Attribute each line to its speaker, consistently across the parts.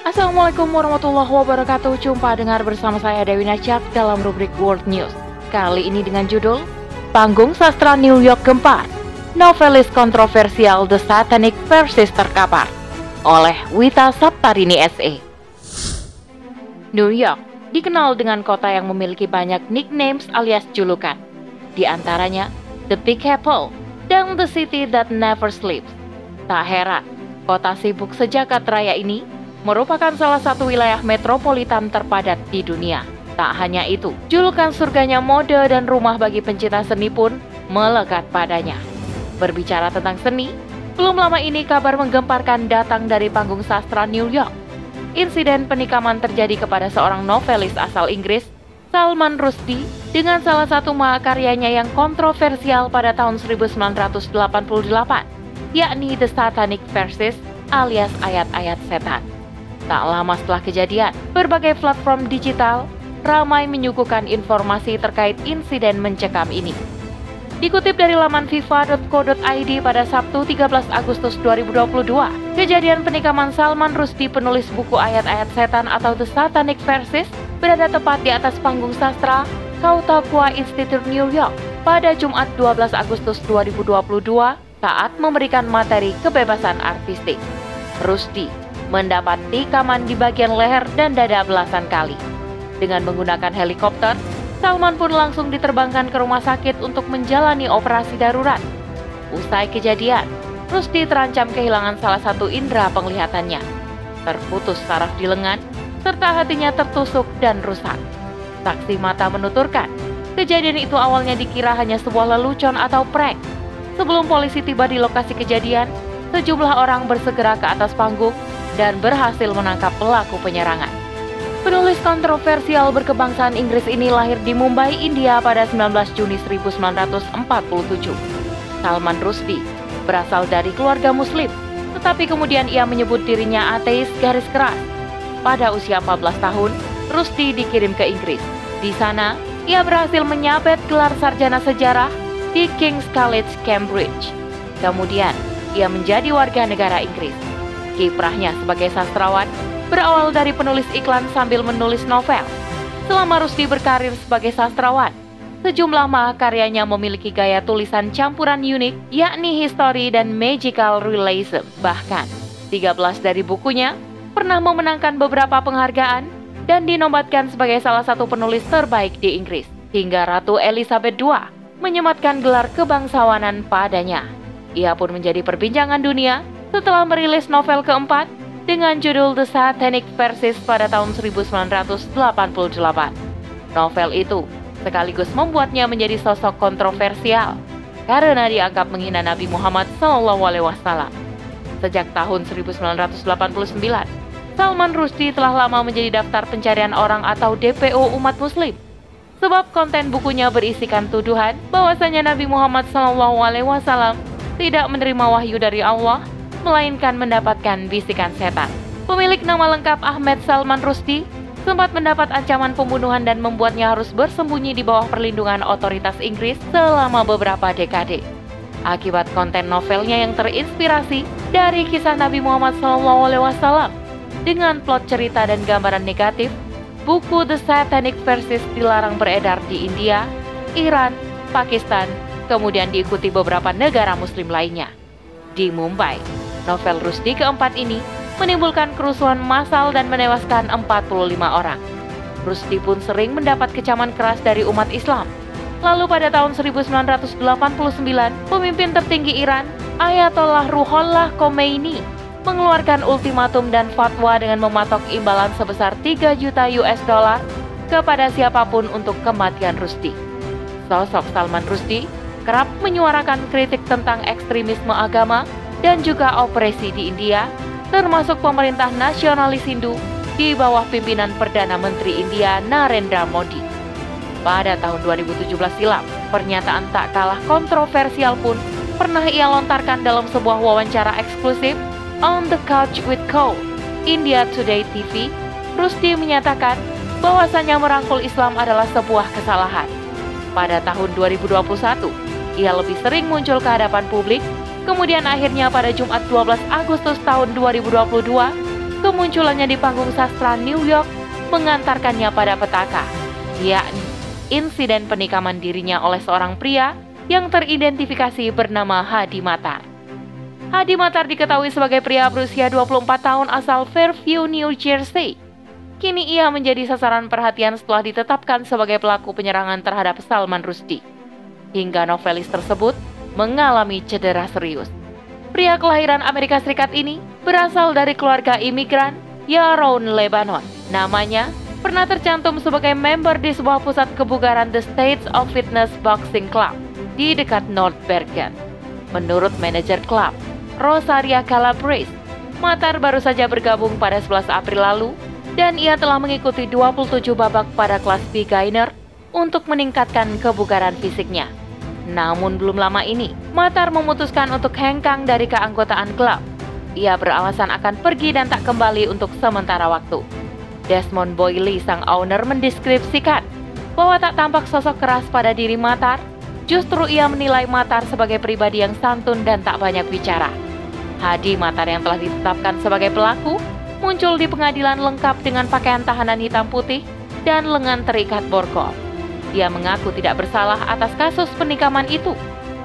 Speaker 1: Assalamualaikum warahmatullahi wabarakatuh. Jumpa dengar bersama saya Dewi Najak dalam rubrik World News. Kali ini dengan judul Panggung Sastra New York Gempar. Novelis kontroversial The Satanic Versus terkapar oleh Wita Saptarini SE. New York dikenal dengan kota yang memiliki banyak nicknames alias julukan. Di antaranya The Big Apple dan The City That Never Sleeps. Tak heran, kota sibuk sejagat raya ini merupakan salah satu wilayah metropolitan terpadat di dunia. Tak hanya itu, julukan surganya mode dan rumah bagi pencinta seni pun melekat padanya. Berbicara tentang seni, belum lama ini kabar menggemparkan datang dari panggung sastra New York insiden penikaman terjadi kepada seorang novelis asal Inggris, Salman Rushdie, dengan salah satu mahakaryanya yang kontroversial pada tahun 1988, yakni The Satanic Verses alias ayat-ayat setan. Tak lama setelah kejadian, berbagai platform digital ramai menyuguhkan informasi terkait insiden mencekam ini. Dikutip dari laman fifa.co.id pada Sabtu 13 Agustus 2022, kejadian penikaman Salman Rushdie penulis buku ayat-ayat setan atau The Satanic Verses berada tepat di atas panggung sastra Chautauqua Institute New York pada Jumat 12 Agustus 2022 saat memberikan materi kebebasan artistik. Rushdie mendapat tikaman di bagian leher dan dada belasan kali. Dengan menggunakan helikopter, Salman pun langsung diterbangkan ke rumah sakit untuk menjalani operasi darurat. Usai kejadian, Rusdi terancam kehilangan salah satu indera penglihatannya. Terputus saraf di lengan, serta hatinya tertusuk dan rusak. Saksi mata menuturkan, kejadian itu awalnya dikira hanya sebuah lelucon atau prank. Sebelum polisi tiba di lokasi kejadian, sejumlah orang bersegera ke atas panggung dan berhasil menangkap pelaku penyerangan. Penulis kontroversial berkebangsaan Inggris ini lahir di Mumbai, India pada 19 Juni 1947. Salman Rushdie berasal dari keluarga muslim, tetapi kemudian ia menyebut dirinya ateis garis keras. Pada usia 14 tahun, Rushdie dikirim ke Inggris. Di sana, ia berhasil menyabet gelar sarjana sejarah di King's College, Cambridge. Kemudian, ia menjadi warga negara Inggris. Kiprahnya sebagai sastrawan berawal dari penulis iklan sambil menulis novel. Selama Rusdi berkarir sebagai sastrawan, sejumlah mahakaryanya memiliki gaya tulisan campuran unik, yakni history dan magical realism. Bahkan, 13 dari bukunya pernah memenangkan beberapa penghargaan dan dinobatkan sebagai salah satu penulis terbaik di Inggris. Hingga Ratu Elizabeth II menyematkan gelar kebangsawanan padanya. Ia pun menjadi perbincangan dunia setelah merilis novel keempat dengan judul The Satanic Verses pada tahun 1988. Novel itu sekaligus membuatnya menjadi sosok kontroversial karena dianggap menghina Nabi Muhammad SAW. Sejak tahun 1989, Salman Rushdie telah lama menjadi daftar pencarian orang atau DPO umat muslim. Sebab konten bukunya berisikan tuduhan bahwasanya Nabi Muhammad SAW tidak menerima wahyu dari Allah melainkan mendapatkan bisikan setan. Pemilik nama lengkap Ahmed Salman Rusdi sempat mendapat ancaman pembunuhan dan membuatnya harus bersembunyi di bawah perlindungan otoritas Inggris selama beberapa dekade. Akibat konten novelnya yang terinspirasi dari kisah Nabi Muhammad SAW dengan plot cerita dan gambaran negatif, buku The Satanic Verses dilarang beredar di India, Iran, Pakistan, kemudian diikuti beberapa negara muslim lainnya. Di Mumbai, Novel Rusdi keempat ini menimbulkan kerusuhan massal dan menewaskan 45 orang. Rusdi pun sering mendapat kecaman keras dari umat Islam. Lalu pada tahun 1989, pemimpin tertinggi Iran, Ayatollah Ruhollah Khomeini, mengeluarkan ultimatum dan fatwa dengan mematok imbalan sebesar 3 juta US dollar kepada siapa pun untuk kematian Rusdi. Sosok Salman Rusdi kerap menyuarakan kritik tentang ekstremisme agama dan juga operasi di India, termasuk pemerintah nasionalis Hindu di bawah pimpinan Perdana Menteri India Narendra Modi. Pada tahun 2017 silam, pernyataan tak kalah kontroversial pun pernah ia lontarkan dalam sebuah wawancara eksklusif On the Couch with Cole, India Today TV. Rusdi menyatakan bahwasanya merangkul Islam adalah sebuah kesalahan. Pada tahun 2021, ia lebih sering muncul ke hadapan publik Kemudian akhirnya pada Jumat 12 Agustus tahun 2022, kemunculannya di panggung sastra New York mengantarkannya pada petaka, yakni insiden penikaman dirinya oleh seorang pria yang teridentifikasi bernama Hadi Matar. Hadi Matar diketahui sebagai pria berusia 24 tahun asal Fairview, New Jersey. Kini ia menjadi sasaran perhatian setelah ditetapkan sebagai pelaku penyerangan terhadap Salman Rushdie. Hingga novelis tersebut mengalami cedera serius. Pria kelahiran Amerika Serikat ini berasal dari keluarga imigran Yaron, Lebanon. Namanya pernah tercantum sebagai member di sebuah pusat kebugaran The States of Fitness Boxing Club di dekat North Bergen. Menurut manajer klub, Rosaria Calabrese, Matar baru saja bergabung pada 11 April lalu dan ia telah mengikuti 27 babak pada kelas beginner untuk meningkatkan kebugaran fisiknya. Namun belum lama ini, Matar memutuskan untuk hengkang dari keanggotaan klub. Ia beralasan akan pergi dan tak kembali untuk sementara waktu. Desmond Boyle, sang owner, mendeskripsikan bahwa tak tampak sosok keras pada diri Matar, justru ia menilai Matar sebagai pribadi yang santun dan tak banyak bicara. Hadi Matar yang telah ditetapkan sebagai pelaku muncul di pengadilan lengkap dengan pakaian tahanan hitam putih dan lengan terikat borgol. Dia mengaku tidak bersalah atas kasus penikaman itu.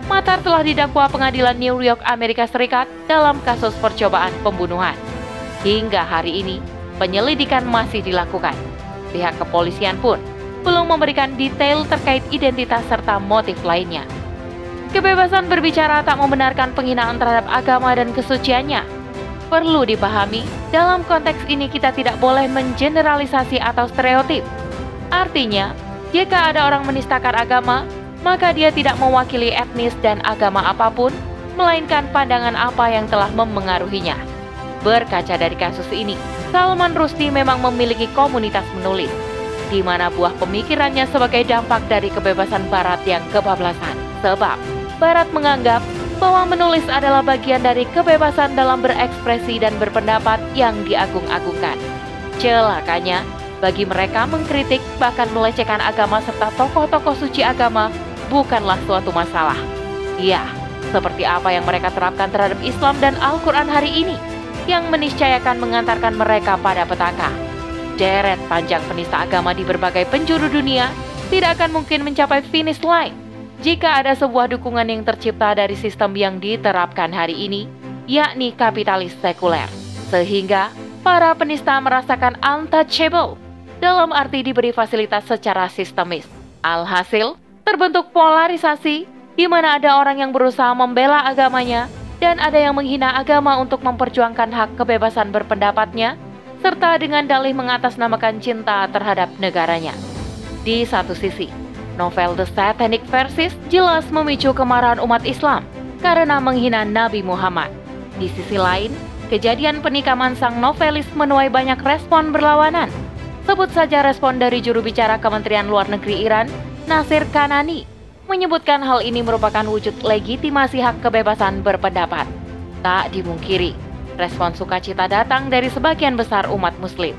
Speaker 1: Matar telah didakwa pengadilan New York, Amerika Serikat dalam kasus percobaan pembunuhan. Hingga hari ini, penyelidikan masih dilakukan. Pihak kepolisian pun belum memberikan detail terkait identitas serta motif lainnya. Kebebasan berbicara tak membenarkan penghinaan terhadap agama dan kesuciannya, Perlu dipahami, dalam konteks ini kita tidak boleh mengeneralisasi atau stereotip. Artinya, jika ada orang menistakan agama, maka dia tidak mewakili etnis dan agama apa pun, melainkan pandangan apa yang telah memengaruhinya. Berkaca dari kasus ini, Salman Rushdie memang memiliki komunitas menulis, di mana buah pemikirannya sebagai dampak dari kebebasan Barat yang kebablasan. Sebab, Barat menganggap bahwa menulis adalah bagian dari kebebasan dalam berekspresi dan berpendapat yang diagung-agungkan. Celakanya, bagi mereka mengkritik bahkan melecehkan agama serta tokoh-tokoh suci agama bukanlah suatu masalah. Ya, seperti apa yang mereka terapkan terhadap Islam dan Al-Quran hari ini, yang meniscayakan mengantarkan mereka pada petaka. Deret panjang penista agama di berbagai penjuru dunia tidak akan mungkin mencapai finish line jika ada sebuah dukungan yang tercipta dari sistem yang diterapkan hari ini, yakni kapitalis sekuler, sehingga para penista merasakan untouchable dalam arti diberi fasilitas secara sistemis. Alhasil, terbentuk polarisasi di mana ada orang yang berusaha membela agamanya dan ada yang menghina agama untuk memperjuangkan hak kebebasan berpendapatnya, serta dengan dalih mengatasnamakan cinta terhadap negaranya. Di satu sisi, Novel The Satanic Verses jelas memicu kemarahan umat Islam karena menghina Nabi Muhammad. Di sisi lain, kejadian penikaman sang novelis menuai banyak respon berlawanan. Sebut saja respon dari juru bicara Kementerian Luar Negeri Iran, Nasir Kanani, menyebutkan hal ini merupakan wujud legitimasi hak kebebasan berpendapat. Tak dimungkiri, respon sukacita datang dari sebagian besar umat muslim.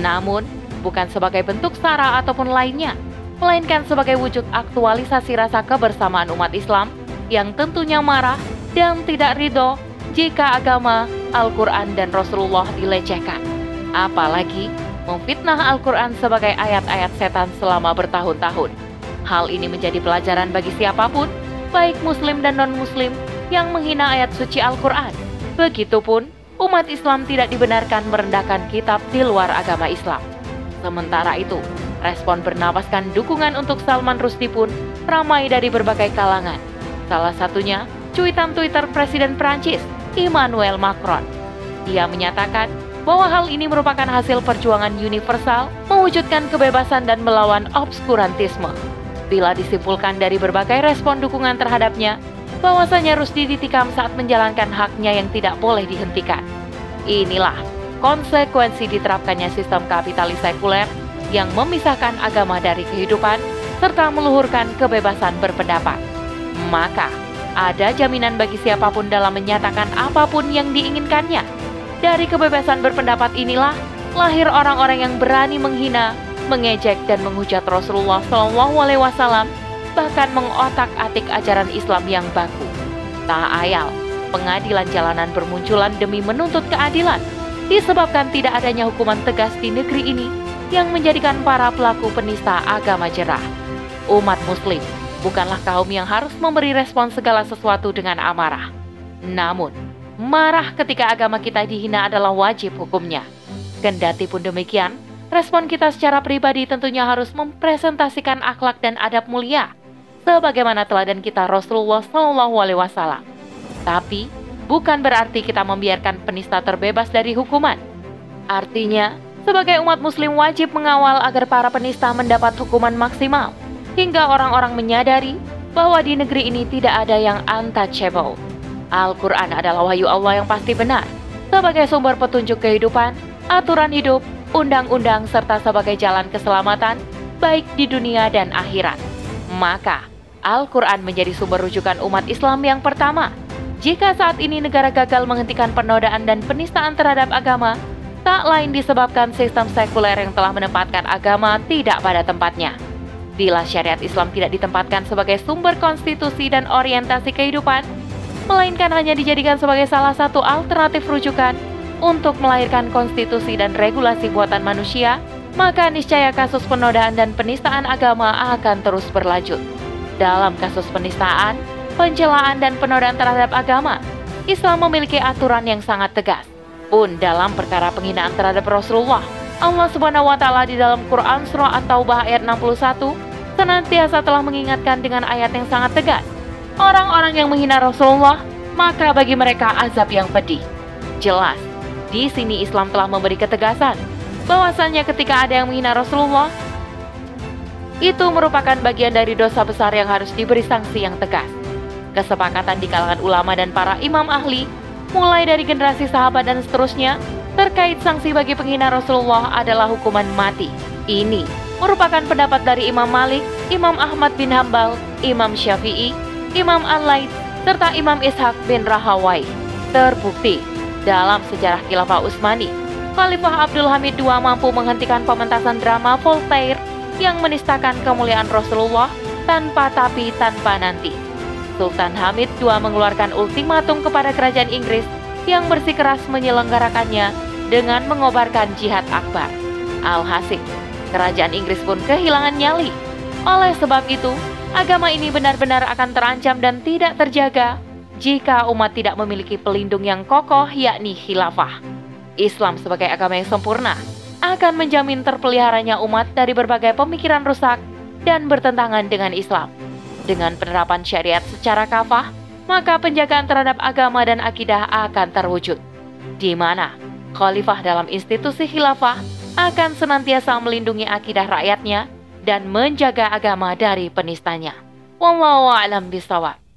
Speaker 1: Namun, bukan sebagai bentuk sara ataupun lainnya, melainkan sebagai wujud aktualisasi rasa kebersamaan umat Islam yang tentunya marah dan tidak ridho jika agama, Al-Quran, dan Rasulullah dilecehkan. Apalagi memfitnah Al-Quran sebagai ayat-ayat setan selama bertahun-tahun. Hal ini menjadi pelajaran bagi siapa pun, baik Muslim dan non-Muslim, yang menghina ayat suci Al-Quran. Begitupun, umat Islam tidak dibenarkan merendahkan kitab di luar agama Islam. Sementara itu, Respon bernapaskan dukungan untuk Salman Rushdie pun ramai dari berbagai kalangan. Salah satunya cuitan Twitter Presiden Prancis, Emmanuel Macron. Ia menyatakan bahwa hal ini merupakan hasil perjuangan universal mewujudkan kebebasan dan melawan obskurantisme. Bila disimpulkan dari berbagai respon dukungan terhadapnya, bahwasanya Rusdi ditikam saat menjalankan haknya yang tidak boleh dihentikan. Inilah konsekuensi diterapkannya sistem kapitalis sekuler yang memisahkan agama dari kehidupan serta meluhurkan kebebasan berpendapat. Maka, ada jaminan bagi siapa pun dalam menyatakan apa pun yang diinginkannya. Dari kebebasan berpendapat inilah lahir orang-orang yang berani menghina, mengejek dan menghujat Rasulullah SAW, bahkan mengotak-atik ajaran Islam yang baku. Tak ayal, pengadilan jalanan bermunculan demi menuntut keadilan disebabkan tidak adanya hukuman tegas di negeri ini yang menjadikan para pelaku penista agama jerah. Umat muslim bukanlah kaum yang harus memberi respon segala sesuatu dengan amarah. Namun, marah ketika agama kita dihina adalah wajib hukumnya. Kendati pun demikian, respon kita secara pribadi tentunya harus mempresentasikan akhlak dan adab mulia, sebagaimana teladan kita Rasulullah Shallallahu Alaihi Wasallam. Tapi, bukan berarti kita membiarkan penista terbebas dari hukuman. Artinya, sebagai umat muslim wajib mengawal agar para penista mendapat hukuman maksimal, hingga orang-orang menyadari bahwa di negeri ini tidak ada yang untouchable. Al-Quran adalah wahyu Allah yang pasti benar, sebagai sumber petunjuk kehidupan, aturan hidup, undang-undang, serta sebagai jalan keselamatan, baik di dunia dan akhirat. Maka, Al-Quran menjadi sumber rujukan umat Islam yang pertama. Jika saat ini negara gagal menghentikan penodaan dan penistaan terhadap agama, tak lain disebabkan sistem sekuler yang telah menempatkan agama tidak pada tempatnya. Bila syariat Islam tidak ditempatkan sebagai sumber konstitusi dan orientasi kehidupan, melainkan hanya dijadikan sebagai salah satu alternatif rujukan untuk melahirkan konstitusi dan regulasi buatan manusia, maka niscaya kasus penodaan dan penistaan agama akan terus berlanjut. Dalam kasus penistaan, pencelaan dan penodaan terhadap agama, Islam memiliki aturan yang sangat tegas. Pun dalam perkara penghinaan terhadap Rasulullah, Allah Subhanahu wa taala di dalam Quran surah At-Taubah ayat 61 senantiasa telah mengingatkan dengan ayat yang sangat tegas. Orang-orang yang menghina Rasulullah, maka bagi mereka azab yang pedih. Jelas, di sini Islam telah memberi ketegasan bahwasannya ketika ada yang menghina Rasulullah, itu merupakan bagian dari dosa besar yang harus diberi sanksi yang tegas. Kesepakatan di kalangan ulama dan para imam ahli, mulai dari generasi sahabat dan seterusnya, terkait sanksi bagi penghina Rasulullah adalah hukuman mati. Ini merupakan pendapat dari Imam Malik, Imam Ahmad bin Hambal, Imam Syafi'i, Imam Al-Laid, serta Imam Ishaq bin Rahawai. Terbukti dalam sejarah Khilafah Utsmani, Khalifah Abdul Hamid II mampu menghentikan pementasan drama Voltaire yang menistakan kemuliaan Rasulullah tanpa tapi tanpa nanti. Sultan Hamid II mengeluarkan ultimatum kepada kerajaan Inggris yang bersikeras menyelenggarakannya dengan mengobarkan jihad akbar. Alhasil, kerajaan Inggris pun kehilangan nyali. Oleh sebab itu, agama ini benar-benar akan terancam dan tidak terjaga jika umat tidak memiliki pelindung yang kokoh yakni khilafah. Islam sebagai agama yang sempurna akan menjamin terpeliharanya umat dari berbagai pemikiran rusak dan bertentangan dengan Islam. Dengan penerapan syariat secara kafah, maka penjagaan terhadap agama dan akidah akan terwujud. Di mana khalifah dalam institusi khilafah akan senantiasa melindungi akidah rakyatnya dan menjaga agama dari penistanya. Wallahu a'lam bishawab.